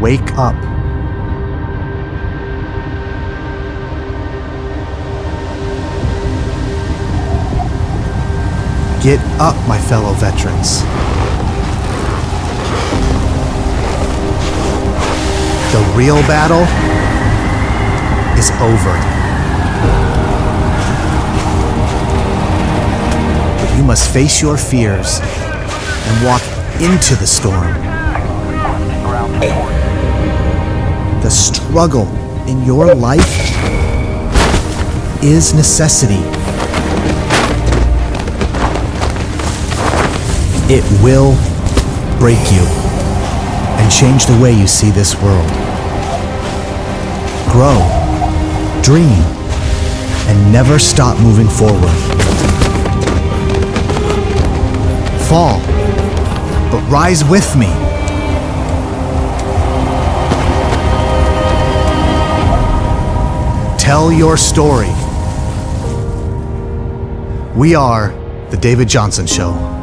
wake up. Get up, my fellow veterans. The real battle is over. But you must face your fears and walk into the storm. Struggle in your life is necessity. It will break you and change the way you see this world. Grow, dream, and never stop moving forward. Fall, but rise with me. Tell your story. We are The David Johnson Show.